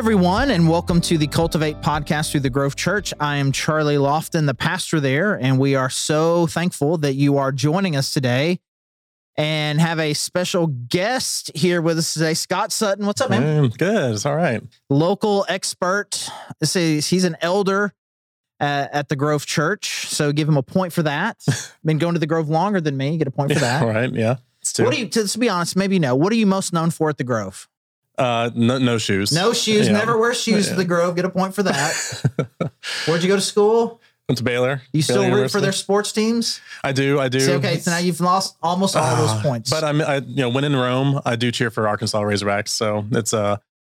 everyone, and welcome to the Cultivate podcast through the Grove Church. I am Charlie Lofton, the pastor there, and we are so thankful that you are joining us today and have a special guest here with us today, Scott Sutton. What's up, man? Mm, good. It's all right. Local expert. This is, he's an elder uh, at the Grove Church, so give him a point for that. Been going to the Grove longer than me. Get a point for that. all right. Yeah. What do you? To, to be honest, maybe you know. What are you most known for at the Grove? Uh, no, no shoes. No shoes. Yeah. Never wear shoes to the Grove. Get a point for that. Where'd you go to school? Went to Baylor. You still Baylor root for their sports teams? I do. I do. See, okay, so now you've lost almost all Ah, those points. But I'm, I, you know, when in Rome, I do cheer for Arkansas Razorbacks. So it's, uh,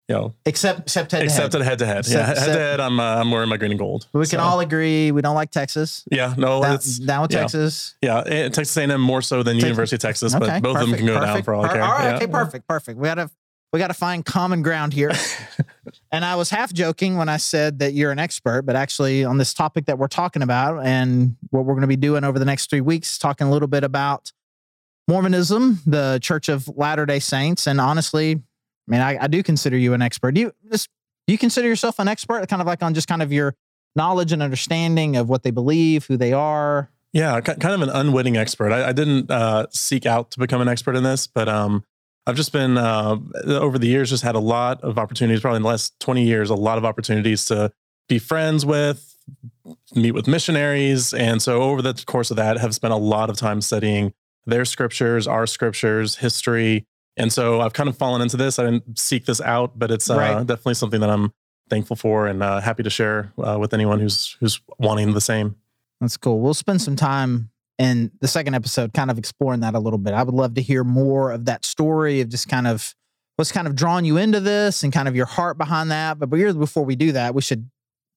you know, except except head except head. head to head. Yeah. Head to head, I'm, uh, I'm wearing my green and gold. We So, can all agree we don't like Texas. Yeah. No, Down, it's, down with yeah. Texas. yeah. eh, Texas A&M more so than Texas- University of Texas, Okay, but both of them can go down for all I care. All right, Yeah. okay, perfect, perfect. We gotta we gotta find common ground here. and I was half joking when I said that you're an expert, but actually on this topic that we're talking about and what we're going to be doing over the next three weeks, talking a little bit about Mormonism, the Church of Latter Day Saints, and honestly, I mean, I, I do consider you an expert. Do you just do you consider yourself an expert, kind of like on just kind of your knowledge and understanding of what they believe, who they are? Yeah, kind of an unwitting expert. I, I didn't uh, seek out to become an expert in this, but um, I've just been uh, over the years just had a lot of opportunities. Probably in the last twenty years, a lot of opportunities to be friends with, meet with missionaries, and so over the course of that, have spent a lot of time studying their scriptures, our scriptures, history, and so I've kind of fallen into this. I didn't seek this out, but it's uh, Right. definitely something that I'm thankful for and uh, happy to share uh, with anyone who's who's wanting the same. That's cool. We'll spend some time in the second episode kind of exploring that a little bit. I would love to hear more of that story of just kind of what's kind of drawn you into this and kind of your heart behind that. But before we do that, we should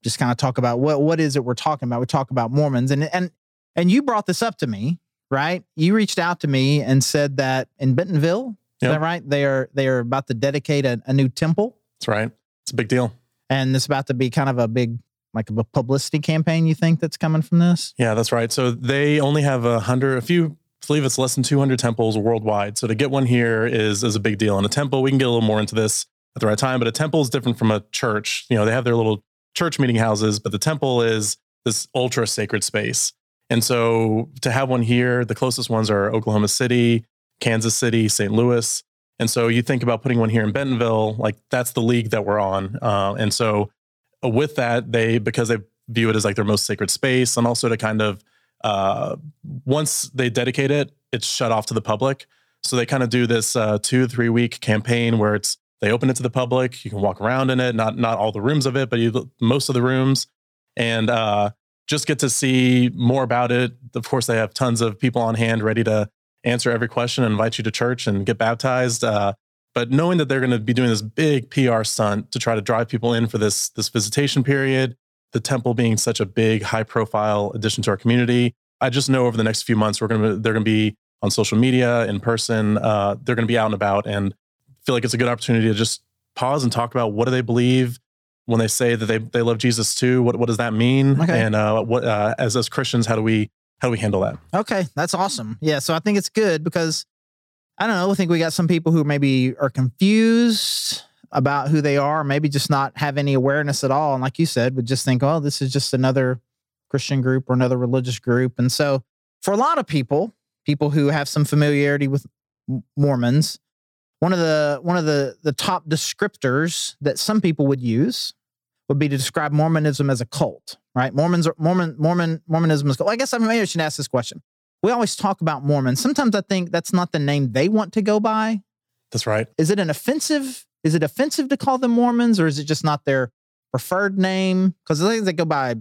just kind of talk about what what is it we're talking about. We talk about Mormons and and and you brought this up to me, right? You reached out to me and said that in Bentonville, is that right? They are they are about to dedicate a, a new temple, That's right. It's a big deal. and it's about to be kind of a big like a publicity campaign. You think that's coming from this? Yeah, that's right. So they only have a hundred, a few, I believe it's less than 200 temples worldwide. So to get one here is is a big deal. And a temple, we can get a little more into this at the right time, but a temple is different from a church. You know, they have their little church meeting houses, but the temple is this ultra sacred space. And so to have one here, the closest ones are Oklahoma City, Kansas City, St. Louis. And so you think about putting one here in Bentonville, like that's the league that we're on. Uh, and so with that, they because they view it as like their most sacred space, and also to kind of uh, once they dedicate it, it's shut off to the public. So they kind of do this uh, two three week campaign where it's they open it to the public. You can walk around in it, not not all the rooms of it, but you, most of the rooms, and uh, just get to see more about it. Of course, they have tons of people on hand ready to answer every question and invite you to church and get baptized. Uh, but knowing that they're going to be doing this big PR stunt to try to drive people in for this this visitation period, the temple being such a big, high profile addition to our community, I just know over the next few months we're going to they're going to be on social media in person. Uh, they're going to be out and about, and feel like it's a good opportunity to just pause and talk about what do they believe when they say that they they love Jesus too. What what does that mean? Okay. And uh, what uh, as as Christians, how do we how do we handle that? Okay, that's awesome. Yeah, so I think it's good because I don't know. I think we got some people who maybe are confused about who they are, maybe just not have any awareness at all. And like you said, would just think, oh, this is just another Christian group or another religious group. And so for a lot of people, people who have some familiarity with Mormons, one of the one of the the top descriptors that some people would use would be to describe Mormonism as a cult, right? Mormons are Mormon Mormon Mormonism is. Well, I guess I maybe I should ask this question. We always talk about Mormons. Sometimes I think that's not the name they want to go by. That's right. Is it an offensive? Is it offensive to call them Mormons, or is it just not their preferred name? Because I think they go by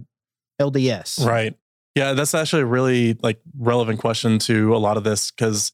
LDS. Right. Yeah, that's actually a really like relevant question to a lot of this because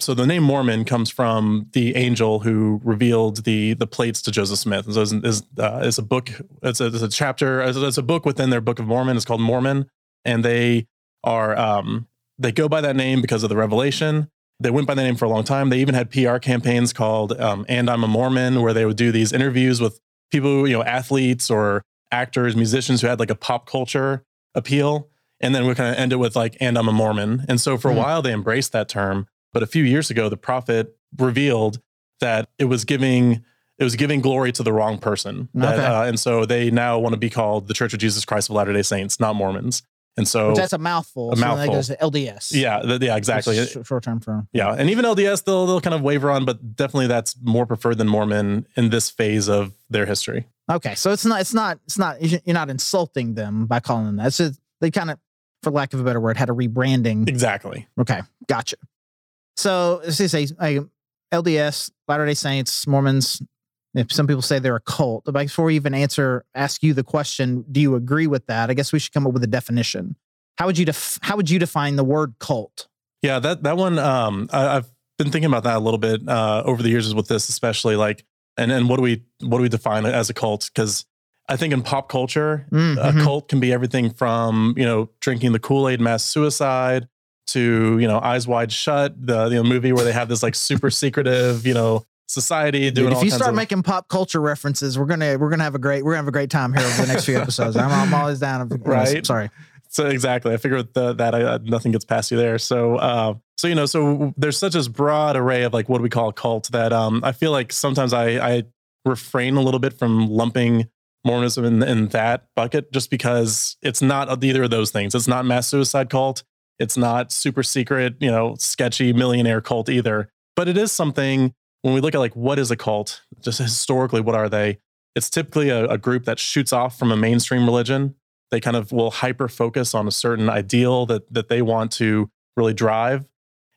so the name Mormon comes from the angel who revealed the the plates to Joseph Smith. And so is is, uh, is a book. It's a, it's a chapter. It's a, it's a book within their Book of Mormon. It's called Mormon, and they are um they go by that name because of the revelation. They went by the name for a long time. They even had PR campaigns called um, "And I'm a Mormon," where they would do these interviews with people, you know, athletes or actors, musicians who had like a pop culture appeal. And then we kind of end it with like, and I'm a Mormon. And so for a Mhm. while, they embraced that term. But a few years ago, the prophet revealed that it was giving it was giving glory to the wrong person. That, Okay. uh, and so they now want to be called the Church of Jesus Christ of Latter day Saints, not Mormons. And so, that's a mouthful. A so then mouthful. That goes to LDS. yeah, th- yeah, exactly. Short term for. Yeah, and even LDS they'll they'll kind of waver on, but definitely that's more preferred than Mormon in this phase of their history. Okay, so it's not it's not it's not you're not insulting them by calling them that. It's just, they kind of, for lack of a better word, had a rebranding. Exactly. Okay, gotcha. So this is a, a LDS Latter Day Saints Mormons. If some people say they're a cult, but before we even answer, ask you the question, do you agree with that? I guess we should come up with a definition. How would you def- how would you define the word cult? Yeah, that that one um I, I've been thinking about that a little bit uh over the years with this especially like and and what do we what do we define as a cult cuz I think in pop culture Mm, a mhm. cult can be everything from, you know, drinking the Kool-Aid mass suicide to, you know, Eyes Wide Shut, the you know, movie where they have this like super secretive, you know, society doing Dude, if you start of making pop culture references, we're gonna we're gonna have a great we're gonna have a great time here over the next few episodes. I'm, I'm always down. Right. Sorry. So exactly, I figure the, that I, uh, nothing gets past you there. So, uh, so you know, so there's such a broad array of like what we call a cult that um, I feel like sometimes I, I refrain a little bit from lumping Mormonism in, in that bucket, just because it's not either of those things. It's not mass suicide cult. It's not super secret, you know, sketchy millionaire cult either. But it is something when we look at like what is a cult, just historically, what are they? It's typically a, a group that shoots off from a mainstream religion. They kind of will hyper focus on a certain ideal that that they want to really drive.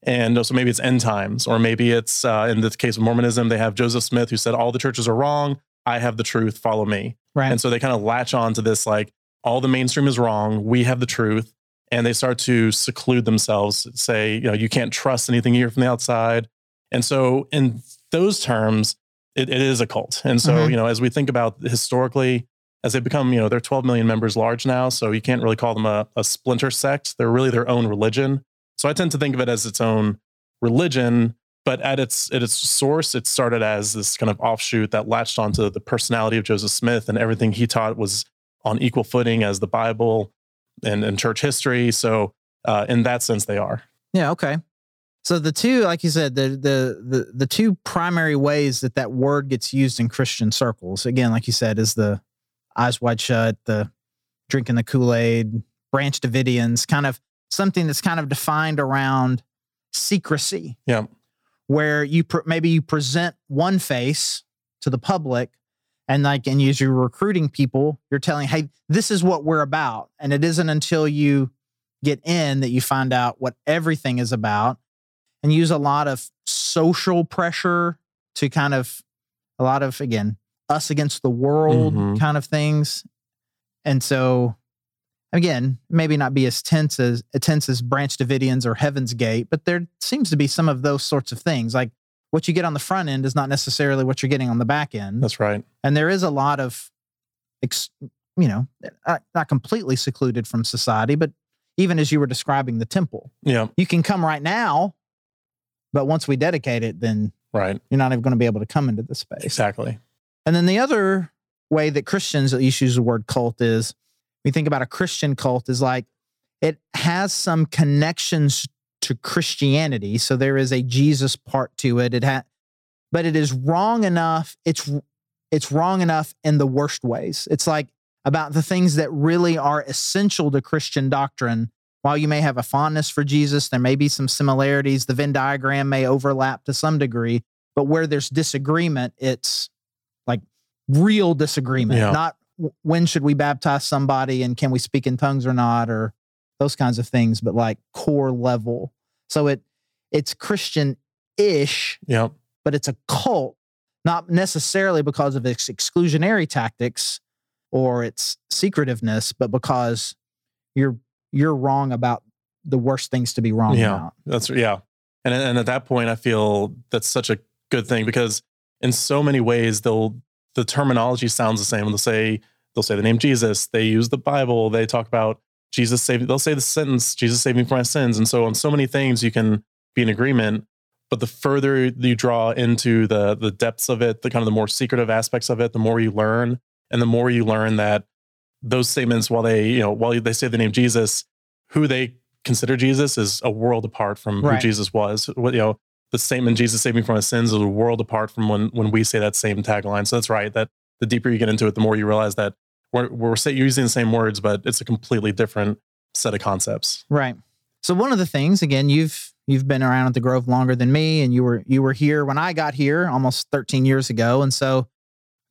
And so maybe it's end times or maybe it's uh, in the case of mormonism they have joseph smith who said all the churches are wrong. I have the truth. Follow me. Right. and so they kind of latch on to this like all the mainstream is wrong. We have the truth. And they start to seclude themselves say you know you can't trust anything you hear from the outside. And so in those terms it, it is a cult and so Mhm. you know as we think about historically as they become, you know, they're 12 million members large now. So you can't really call them a, a splinter sect. They're really their own religion. So I tend to think of it as its own religion, but at its at its source, it started as this kind of offshoot that latched onto the personality of Joseph Smith and everything he taught was on equal footing as the Bible and, and church history. So uh, in that sense, they are. Yeah. Okay. So the two, like you said, the the the the two primary ways that that word gets used in Christian circles, again, like you said, is the eyes wide shut, the drinking the Kool Aid, branch Davidians, kind of something that's kind of defined around secrecy. Yeah. Where you pre- maybe you present one face to the public, and like, and as you're recruiting people, you're telling, hey, this is what we're about, and it isn't until you get in that you find out what everything is about and use a lot of social pressure to kind of a lot of again us against the world Mhm. kind of things and so again maybe not be as tense as tense as branch davidians or heaven's gate but there seems to be some of those sorts of things like what you get on the front end is not necessarily what you're getting on the back end That's right. and there is a lot of ex, you know not, not completely secluded from society but even as you were describing the temple Yeah. you can come right now, but once we dedicate it, then Right. you're not even going to be able to come into the space. Exactly. And then the other way that Christians at least use the word cult is we think about a Christian cult is like it has some connections to Christianity. So there is a Jesus part to it. It had, but it is wrong enough. It's it's wrong enough in the worst ways. It's like about the things that really are essential to Christian doctrine. While you may have a fondness for Jesus, there may be some similarities. The Venn diagram may overlap to some degree, but where there's disagreement, it's like real disagreement, Yeah. not when should we baptize somebody and can we speak in tongues or not, or those kinds of things, but like core level. So it it's Christian ish, Yeah. but it's a cult, not necessarily because of its exclusionary tactics or its secretiveness, but because you're you're wrong about the worst things to be wrong Yeah. about. That's yeah. And and at that point I feel that's such a good thing because in so many ways they'll the terminology sounds the same. They'll say they'll say the name Jesus, they use the Bible, they talk about Jesus saved they'll say the sentence, Jesus saved me from my sins. And so on so many things you can be in agreement. But the further you draw into the the depths of it, the kind of the more secretive aspects of it, the more you learn. And the more you learn that those statements, while they, you know, while they say the name Jesus, who they consider Jesus is a world apart from Right. who Jesus was. What you know, the statement Jesus saved me from my sins is a world apart from when when we say that same tagline. So that's right. That the deeper you get into it, the more you realize that we're we're using the same words, but it's a completely different set of concepts. Right. So one of the things, again, you've you've been around at the Grove longer than me, and you were you were here when I got here almost 13 years ago, and so,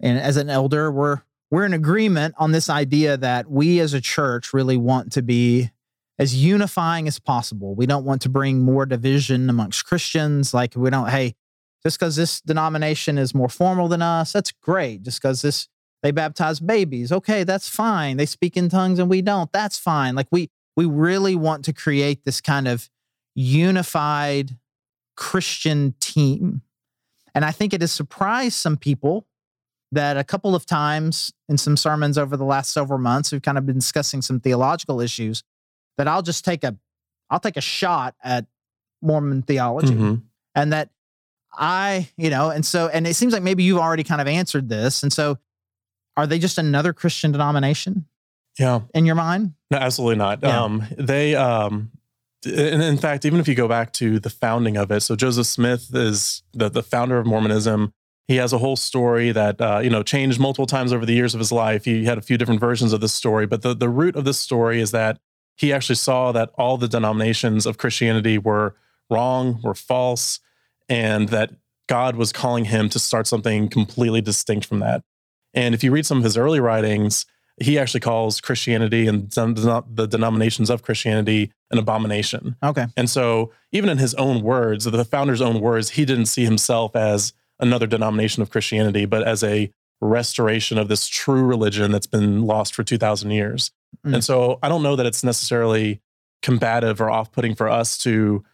and as an elder, we're we're in agreement on this idea that we as a church really want to be as unifying as possible. We don't want to bring more division amongst Christians. Like we don't, hey, just because this denomination is more formal than us, that's great. Just because this they baptize babies, okay, that's fine. They speak in tongues and we don't, that's fine. Like we we really want to create this kind of unified Christian team. And I think it has surprised some people that a couple of times in some sermons over the last several months, we've kind of been discussing some theological issues that I'll just take a I'll take a shot at Mormon theology mm-hmm. and that I, you know, and so and it seems like maybe you've already kind of answered this. And so are they just another Christian denomination? Yeah. In your mind? No, absolutely not. Yeah. Um they um and in fact, even if you go back to the founding of it, so Joseph Smith is the, the founder of Mormonism. He has a whole story that uh, you know changed multiple times over the years of his life. He had a few different versions of this story, but the, the root of this story is that he actually saw that all the denominations of Christianity were wrong, were false, and that God was calling him to start something completely distinct from that. And if you read some of his early writings, he actually calls Christianity and the denominations of Christianity an abomination. Okay. And so, even in his own words, the founder's own words, he didn't see himself as another denomination of Christianity, but as a restoration of this true religion that's been lost for 2,000 years. Mm. And so I don't know that it's necessarily combative or off-putting for us to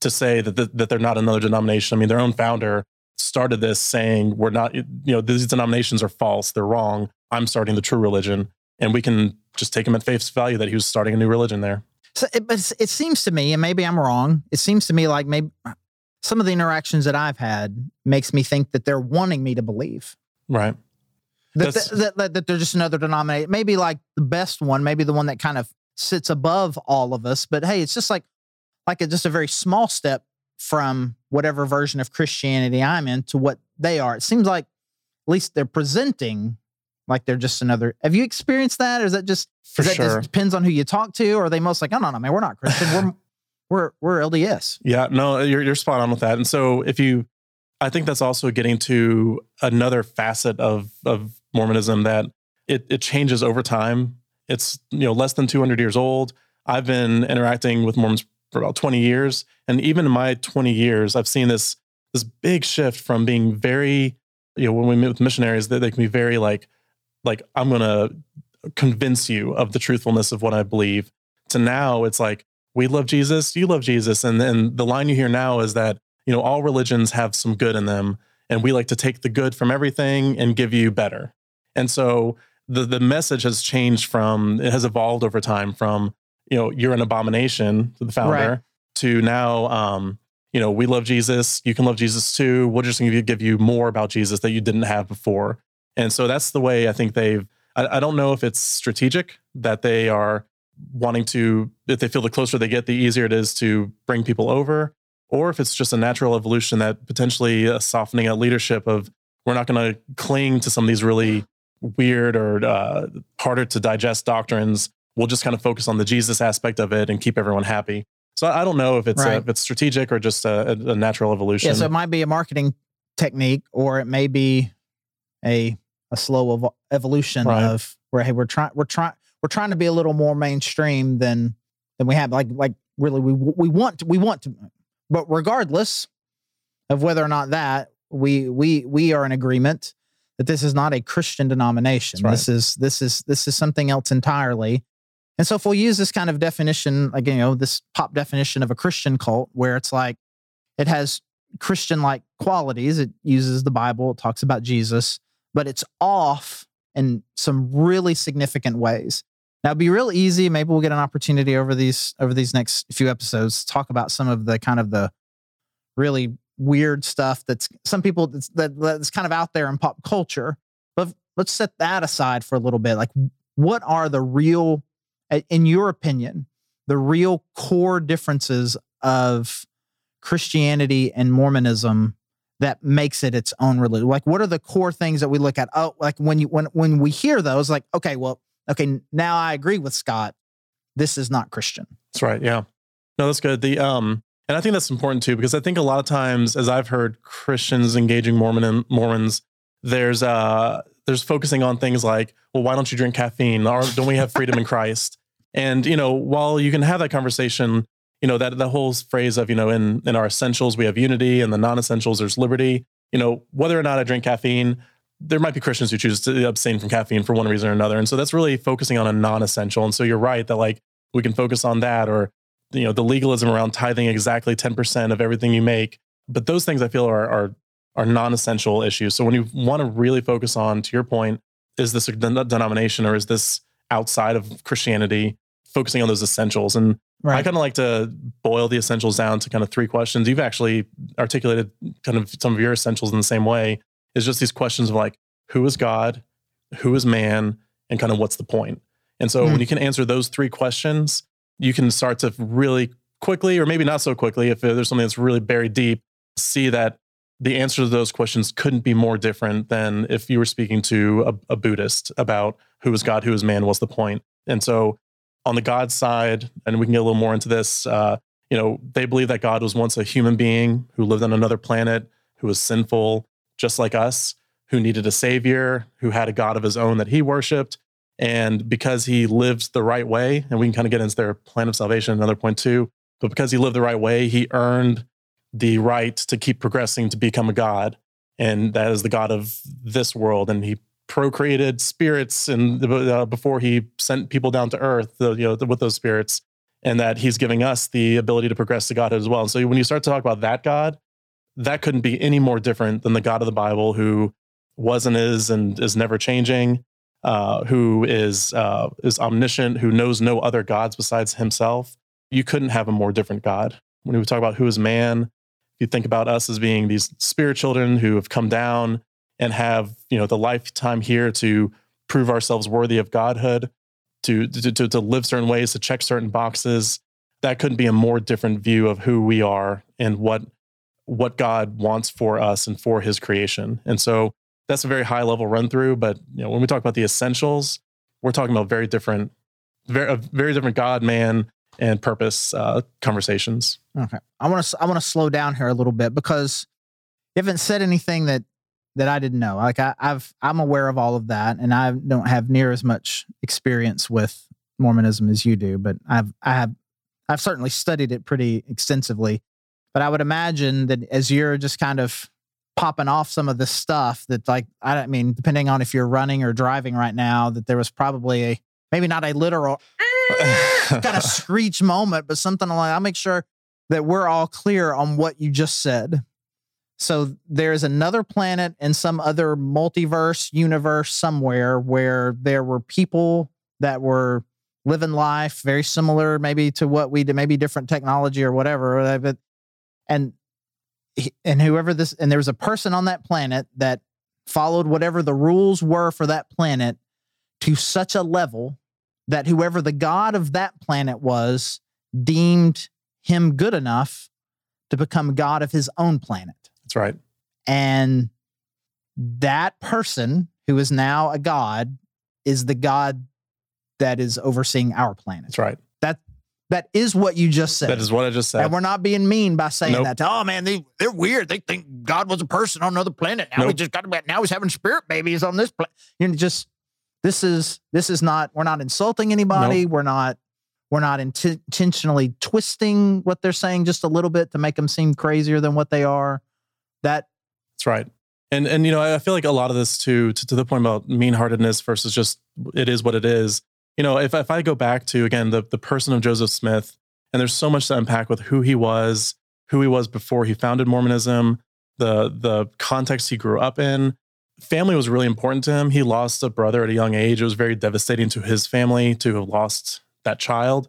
to say that that they're not another denomination. I mean, their own founder started this saying we're not you know these denominations are false, they're wrong. I'm starting the true religion, and we can just take him at face value that he was starting a new religion there. So, it, but it seems to me, and maybe I'm wrong. It seems to me like maybe some of the interactions that I've had makes me think that they're wanting me to believe. Right. That, that, that, that, they're just another denomination. Maybe like the best one, maybe the one that kind of sits above all of us. But hey, it's just like like a, just a very small step from whatever version of Christianity I'm in to what they are. It seems like at least they're presenting like they're just another. Have you experienced that, or is that just for that sure just depends on who you talk to, or are they most like, oh no, no, man, we're not Christian, we're we're we're LDS. Yeah, no, you're you're spot on with that. And so if you, I think that's also getting to another facet of of Mormonism that it, it changes over time. It's you know less than 200 years old. I've been interacting with Mormons for about 20 years, and even in my 20 years, I've seen this this big shift from being very you know when we meet with missionaries that they, they can be very like like I'm gonna convince you of the truthfulness of what I believe to now it's like we love Jesus, you love Jesus, and then the line you hear now is that you know all religions have some good in them, and we like to take the good from everything and give you better. And so the the message has changed from it has evolved over time from you know you're an abomination to the founder right. to now um, you know we love Jesus, you can love Jesus too. We'll just give you, give you more about Jesus that you didn't have before. And so that's the way I think they've. I, I don't know if it's strategic that they are wanting to. If they feel the closer they get, the easier it is to bring people over, or if it's just a natural evolution that potentially a softening at leadership of we're not going to cling to some of these really weird or uh, harder to digest doctrines. We'll just kind of focus on the Jesus aspect of it and keep everyone happy. So I don't know if it's right. a, if it's strategic or just a, a, natural evolution. Yeah, so it might be a marketing technique, or it may be a a slow ev- evolution right. of where hey we're trying we're trying we're trying to be a little more mainstream than than we have like like really we we want to, we want to but regardless of whether or not that we we we are in agreement that this is not a Christian denomination. Right. This is this is this is something else entirely. And so if we'll use this kind of definition, like you know, this pop definition of a Christian cult, where it's like it has Christian-like qualities. It uses the Bible, it talks about Jesus, but it's off in some really significant ways. Now, it'd be real easy. Maybe we'll get an opportunity over these over these next few episodes to talk about some of the kind of the really weird stuff that's some people that's, that, that's kind of out there in pop culture. But let's set that aside for a little bit. Like, what are the real, in your opinion, the real core differences of Christianity and Mormonism that makes it its own religion? Like, what are the core things that we look at? Oh, like when you when when we hear those, like, okay, well, okay, now I agree with Scott. This is not Christian. That's right. Yeah. No, that's good. The um, and I think that's important too because I think a lot of times, as I've heard Christians engaging Mormon and Mormons, there's uh, there's focusing on things like, well, why don't you drink caffeine? Or don't we have freedom in Christ? And you know, while you can have that conversation, you know that the whole phrase of you know in in our essentials we have unity and the non-essentials there's liberty you know whether or not i drink caffeine there might be christians who choose to abstain from caffeine for one reason or another and so that's really focusing on a non-essential and so you're right that like we can focus on that or you know the legalism around tithing exactly 10% of everything you make but those things i feel are are are non-essential issues so when you want to really focus on to your point is this a denomination or is this outside of christianity focusing on those essentials and Right. I kind of like to boil the essentials down to kind of three questions. You've actually articulated kind of some of your essentials in the same way. Is just these questions of like, who is God, who is man, and kind of what's the point? And so mm. when hmm. you can answer those three questions, you can start to really quickly, or maybe not so quickly, if there's something that's really buried deep, see that the answer to those questions couldn't be more different than if you were speaking to a, a Buddhist about who is God, who is man, what's the point? And so on the God side, and we can get a little more into this, uh, you know, they believe that God was once a human being who lived on another planet, who was sinful, just like us, who needed a savior, who had a God of his own that he worshiped. And because he lived the right way, and we can kind of get into their plan of salvation, another point too, but because he lived the right way, he earned the right to keep progressing to become a God. And that is the God of this world. And he procreated spirits and uh, before he sent people down to earth, you know, with those spirits, and that he's giving us the ability to progress to Godhood as well. And so when you start to talk about that God, that couldn't be any more different than the God of the Bible who was and is and is never changing, uh, who is uh, is omniscient, who knows no other gods besides himself. You couldn't have a more different God. When we talk about who is man, you think about us as being these spirit children who have come down and have you know the lifetime here to prove ourselves worthy of godhood to to to, live certain ways to check certain boxes that couldn't be a more different view of who we are and what what God wants for us and for his creation. And so that's a very high level run through, but you know when we talk about the essentials, we're talking about very different very very different God, man, and purpose uh, conversations. Okay. I want to I want to slow down here a little bit because you haven't said anything that that I didn't know. Like I, I've I'm aware of all of that, and I don't have near as much experience with Mormonism as you do, but I've I have I've certainly studied it pretty extensively. But I would imagine that as you're just kind of popping off some of this stuff that like I don't mean, depending on if you're running or driving right now, that there was probably a maybe not a literal ah. kind of screech moment, but something like I'll make sure that we're all clear on what you just said. So there's another planet in some other multiverse universe somewhere where there were people that were living life very similar, maybe to what we did, maybe different technology or whatever. But and and whoever this and there was a person on that planet that followed whatever the rules were for that planet to such a level that whoever the god of that planet was deemed him good enough to become god of his own planet. That's right. And that person who is now a god is the god that is overseeing our planet. That's right. That that is what you just said. That is what I just said. And we're not being mean by saying nope. that. To, oh man, they they're weird. They think God was a person on another planet. Now nope. we just got to now he's having spirit babies on this planet. You know, just this is this is not. We're not insulting anybody. Nope. We're not we're not int- intentionally twisting what they're saying just a little bit to make them seem crazier than what they are. That that's right. And and you know, I feel like a lot of this too, to, to the point about mean heartedness versus just it is what it is. You know, if if I go back to again the the person of Joseph Smith, and there's so much to unpack with who he was, who he was before he founded Mormonism, the the context he grew up in. Family was really important to him. He lost a brother at a young age. It was very devastating to his family to have lost that child.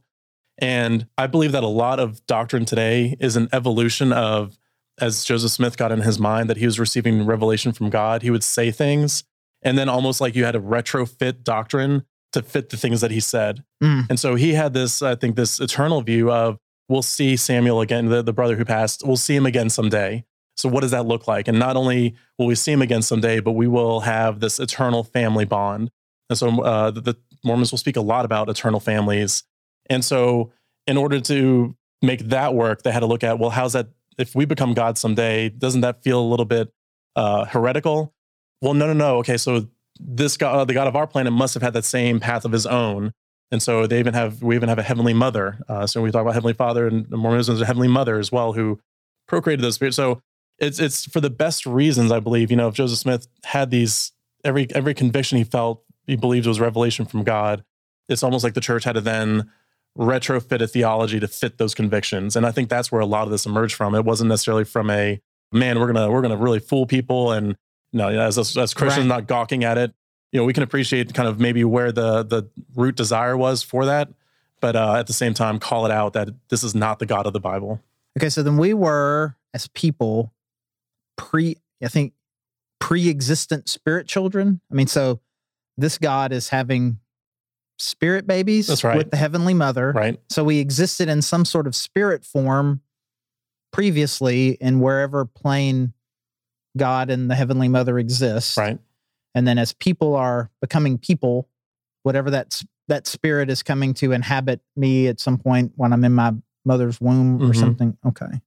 And I believe that a lot of doctrine today is an evolution of as Joseph Smith got in his mind that he was receiving revelation from God, he would say things and then almost like you had to retrofit doctrine to fit the things that he said. Mm. And so he had this, I think, this eternal view of we'll see Samuel again, the, the brother who passed, we'll see him again someday. So, what does that look like? And not only will we see him again someday, but we will have this eternal family bond. And so, uh, the, the Mormons will speak a lot about eternal families. And so, in order to make that work, they had to look at well, how's that? If we become God someday, doesn't that feel a little bit uh, heretical? Well, no, no, no. Okay, so this God, the God of our planet, must have had that same path of his own. And so they even have we even have a heavenly mother. Uh, so we talk about heavenly father and Mormonism is a heavenly mother as well who procreated those spirits. So it's it's for the best reasons, I believe. You know, if Joseph Smith had these every every conviction he felt he believed was revelation from God, it's almost like the church had to then retrofit a theology to fit those convictions. And I think that's where a lot of this emerged from. It wasn't necessarily from a man, we're gonna we're gonna really fool people and know, as as Christians right. not gawking at it. You know, we can appreciate kind of maybe where the the root desire was for that, but uh, at the same time, call it out that this is not the God of the Bible. Okay, so then we were as people pre, I think, pre-existent spirit children. I mean, so this God is having spirit babies That's right. with the heavenly mother. Right. So we existed in some sort of spirit form previously in wherever plane God and the heavenly mother exist. Right. And then as people are becoming people, whatever that that spirit is coming to inhabit me at some point when I'm in my mother's womb or mm-hmm. something. Okay.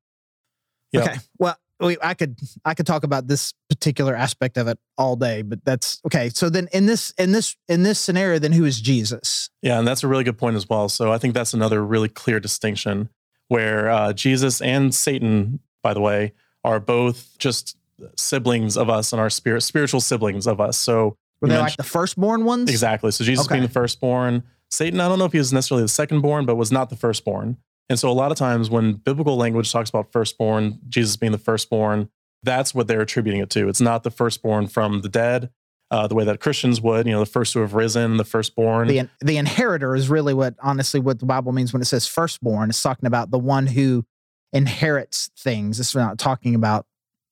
Okay. Well, I could I could talk about this particular aspect of it all day, but that's okay. So then in this in this in this scenario, then who is Jesus? Yeah, and that's a really good point as well. So I think that's another really clear distinction where uh, Jesus and Satan, by the way, are both just siblings of us and our spirit spiritual siblings of us. So were they like the firstborn ones? Exactly. So Jesus okay. being the firstborn, Satan. I don't know if he was necessarily the secondborn, but was not the firstborn. And so a lot of times when biblical language talks about firstborn, Jesus being the firstborn, that's what they're attributing it to. It's not the firstborn from the dead, uh, the way that Christians would, you know, the first to have risen, the firstborn. The, the inheritor is really what, honestly, what the Bible means when it says firstborn. It's talking about the one who inherits things. It's not talking about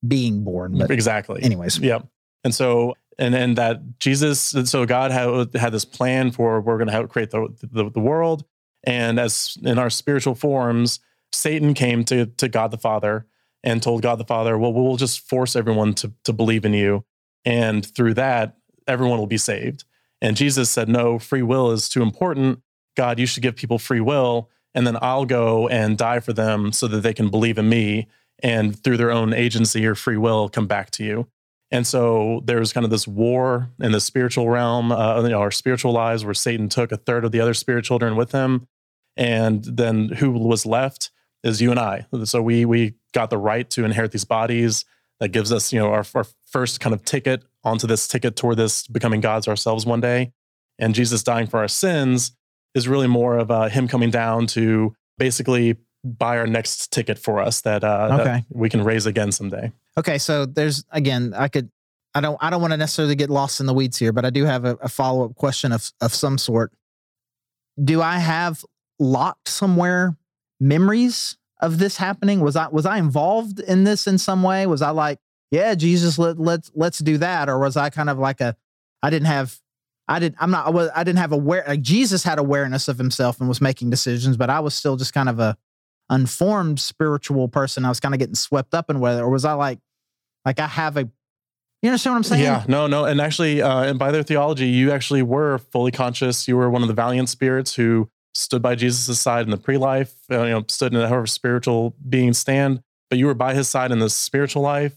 being born. But exactly. Anyways. Yep. And so, and then that Jesus, so God had, had this plan for we're going to create the, the, the world and as in our spiritual forms, Satan came to, to God the Father and told God the Father, well, we'll just force everyone to, to believe in you. And through that, everyone will be saved. And Jesus said, no, free will is too important. God, you should give people free will. And then I'll go and die for them so that they can believe in me and through their own agency or free will come back to you. And so there was kind of this war in the spiritual realm, uh, you know, our spiritual lives, where Satan took a third of the other spirit children with him and then who was left is you and I. So we we got the right to inherit these bodies. That gives us, you know, our, our first kind of ticket onto this ticket toward this becoming gods ourselves one day. And Jesus dying for our sins is really more of uh, him coming down to basically buy our next ticket for us that, uh, okay. that we can raise again someday. Okay, so there's again, I could, I don't, I don't want to necessarily get lost in the weeds here, but I do have a, a follow up question of of some sort. Do I have locked somewhere memories of this happening? Was I was I involved in this in some way? Was I like, yeah, Jesus, let let's let's do that, or was I kind of like a, I didn't have, I didn't, I'm not, I, was, I didn't have aware. Like Jesus had awareness of himself and was making decisions, but I was still just kind of a unformed spiritual person. I was kind of getting swept up in whether, or was I like, like I have a you understand what I'm saying? Yeah, no, no. And actually, uh, and by their theology, you actually were fully conscious. You were one of the valiant spirits who stood by Jesus' side in the pre-life, uh, you know, stood in however spiritual being stand, but you were by his side in the spiritual life.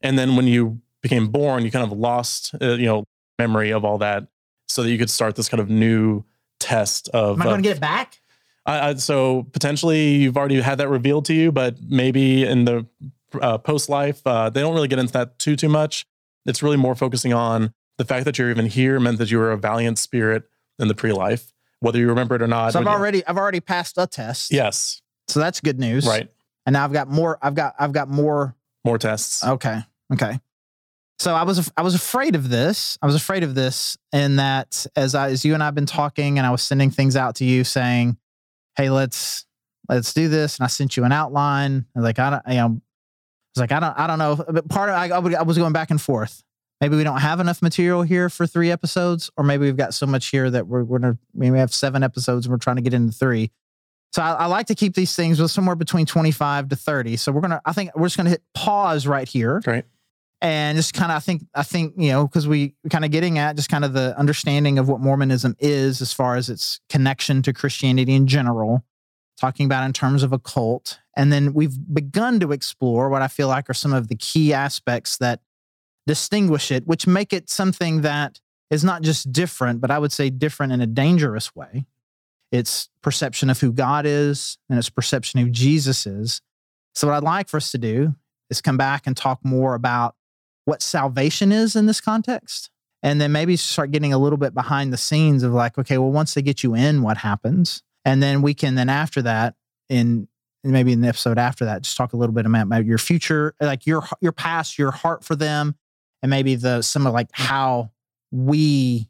And then when you became born, you kind of lost, uh, you know, memory of all that, so that you could start this kind of new test of. Am I going to get it back? I, I, so potentially you've already had that revealed to you, but maybe in the uh, post life, uh, they don't really get into that too too much. It's really more focusing on the fact that you're even here meant that you were a valiant spirit in the pre life whether you remember it or not. So I've already I've already passed a test. Yes. So that's good news. Right. And now I've got more. I've got I've got more more tests. Okay. Okay. So I was I was afraid of this. I was afraid of this, in that as I as you and I've been talking, and I was sending things out to you saying, "Hey, let's let's do this," and I sent you an outline. like I don't, you know, I was like I don't I don't know. But part of I, I was going back and forth maybe we don't have enough material here for three episodes, or maybe we've got so much here that we're, we're gonna maybe have seven episodes and we're trying to get into three. So I, I like to keep these things with somewhere between 25 to 30. So we're gonna, I think we're just gonna hit pause right here Great. And just kind of, I think, I think you know, because we kind of getting at just kind of the understanding of what Mormonism is as far as its connection to Christianity in general, talking about in terms of a cult, and then we've begun to explore what I feel like are some of the key aspects that distinguish it, which make it something that is not just different, but I would say different in a dangerous way its perception of who God is and its perception of Jesus is. So, what I'd like for us to do is come back and talk more about what salvation is in this context. And then maybe start getting a little bit behind the scenes of like, okay, well, once they get you in, what happens? And then we can then after that, in maybe in the episode after that, just talk a little bit about your future, like your your past, your heart for them, and maybe the some of like how we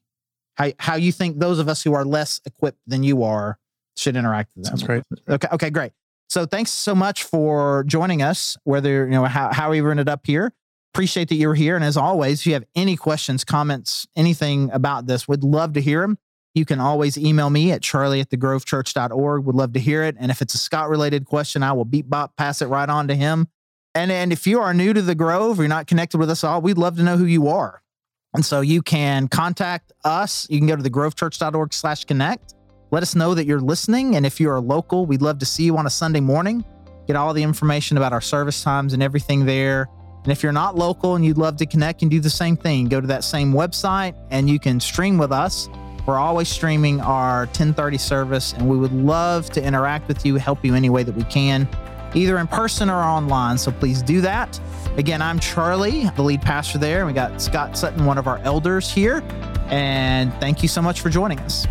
how how you think those of us who are less equipped than you are should interact with them. That's great. Okay, okay, great. So thanks so much for joining us, whether you know how, how we ended up here. Appreciate that you were here. And as always, if you have any questions, comments, anything about this, we'd love to hear them. You can always email me at charlie at thegrovechurch.org. Would love to hear it. And if it's a Scott related question, I will beat bop pass it right on to him. And and if you are new to the Grove, or you're not connected with us all, we'd love to know who you are. And so you can contact us. You can go to thegrovechurch.org slash connect. Let us know that you're listening. And if you are local, we'd love to see you on a Sunday morning. Get all the information about our service times and everything there. And if you're not local and you'd love to connect and do the same thing, go to that same website and you can stream with us. We're always streaming our 1030 service and we would love to interact with you, help you any way that we can, either in person or online. So please do that. Again, I'm Charlie, the lead pastor there. We got Scott Sutton, one of our elders here. And thank you so much for joining us.